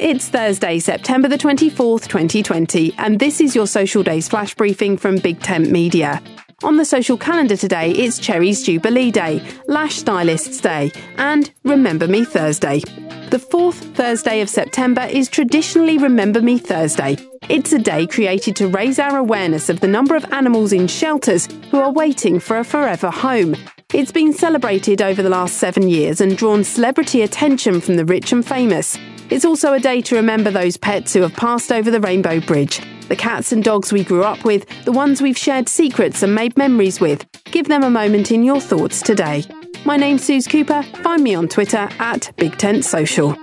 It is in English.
It's Thursday, September the 24th, 2020, and this is your Social Days flash briefing from Big Tent Media. On the social calendar today, it's Cherries Jubilee Day, Lash Stylists Day, and Remember Me Thursday. The fourth Thursday of September is traditionally Remember Me Thursday. It's a day created to raise our awareness of the number of animals in shelters who are waiting for a forever home. It's been celebrated over the last seven years and drawn celebrity attention from the rich and famous. It's also a day to remember those pets who have passed over the Rainbow Bridge. The cats and dogs we grew up with, the ones we've shared secrets and made memories with. Give them a moment in your thoughts today. My name's Suze Cooper. Find me on Twitter at Big Tent Social.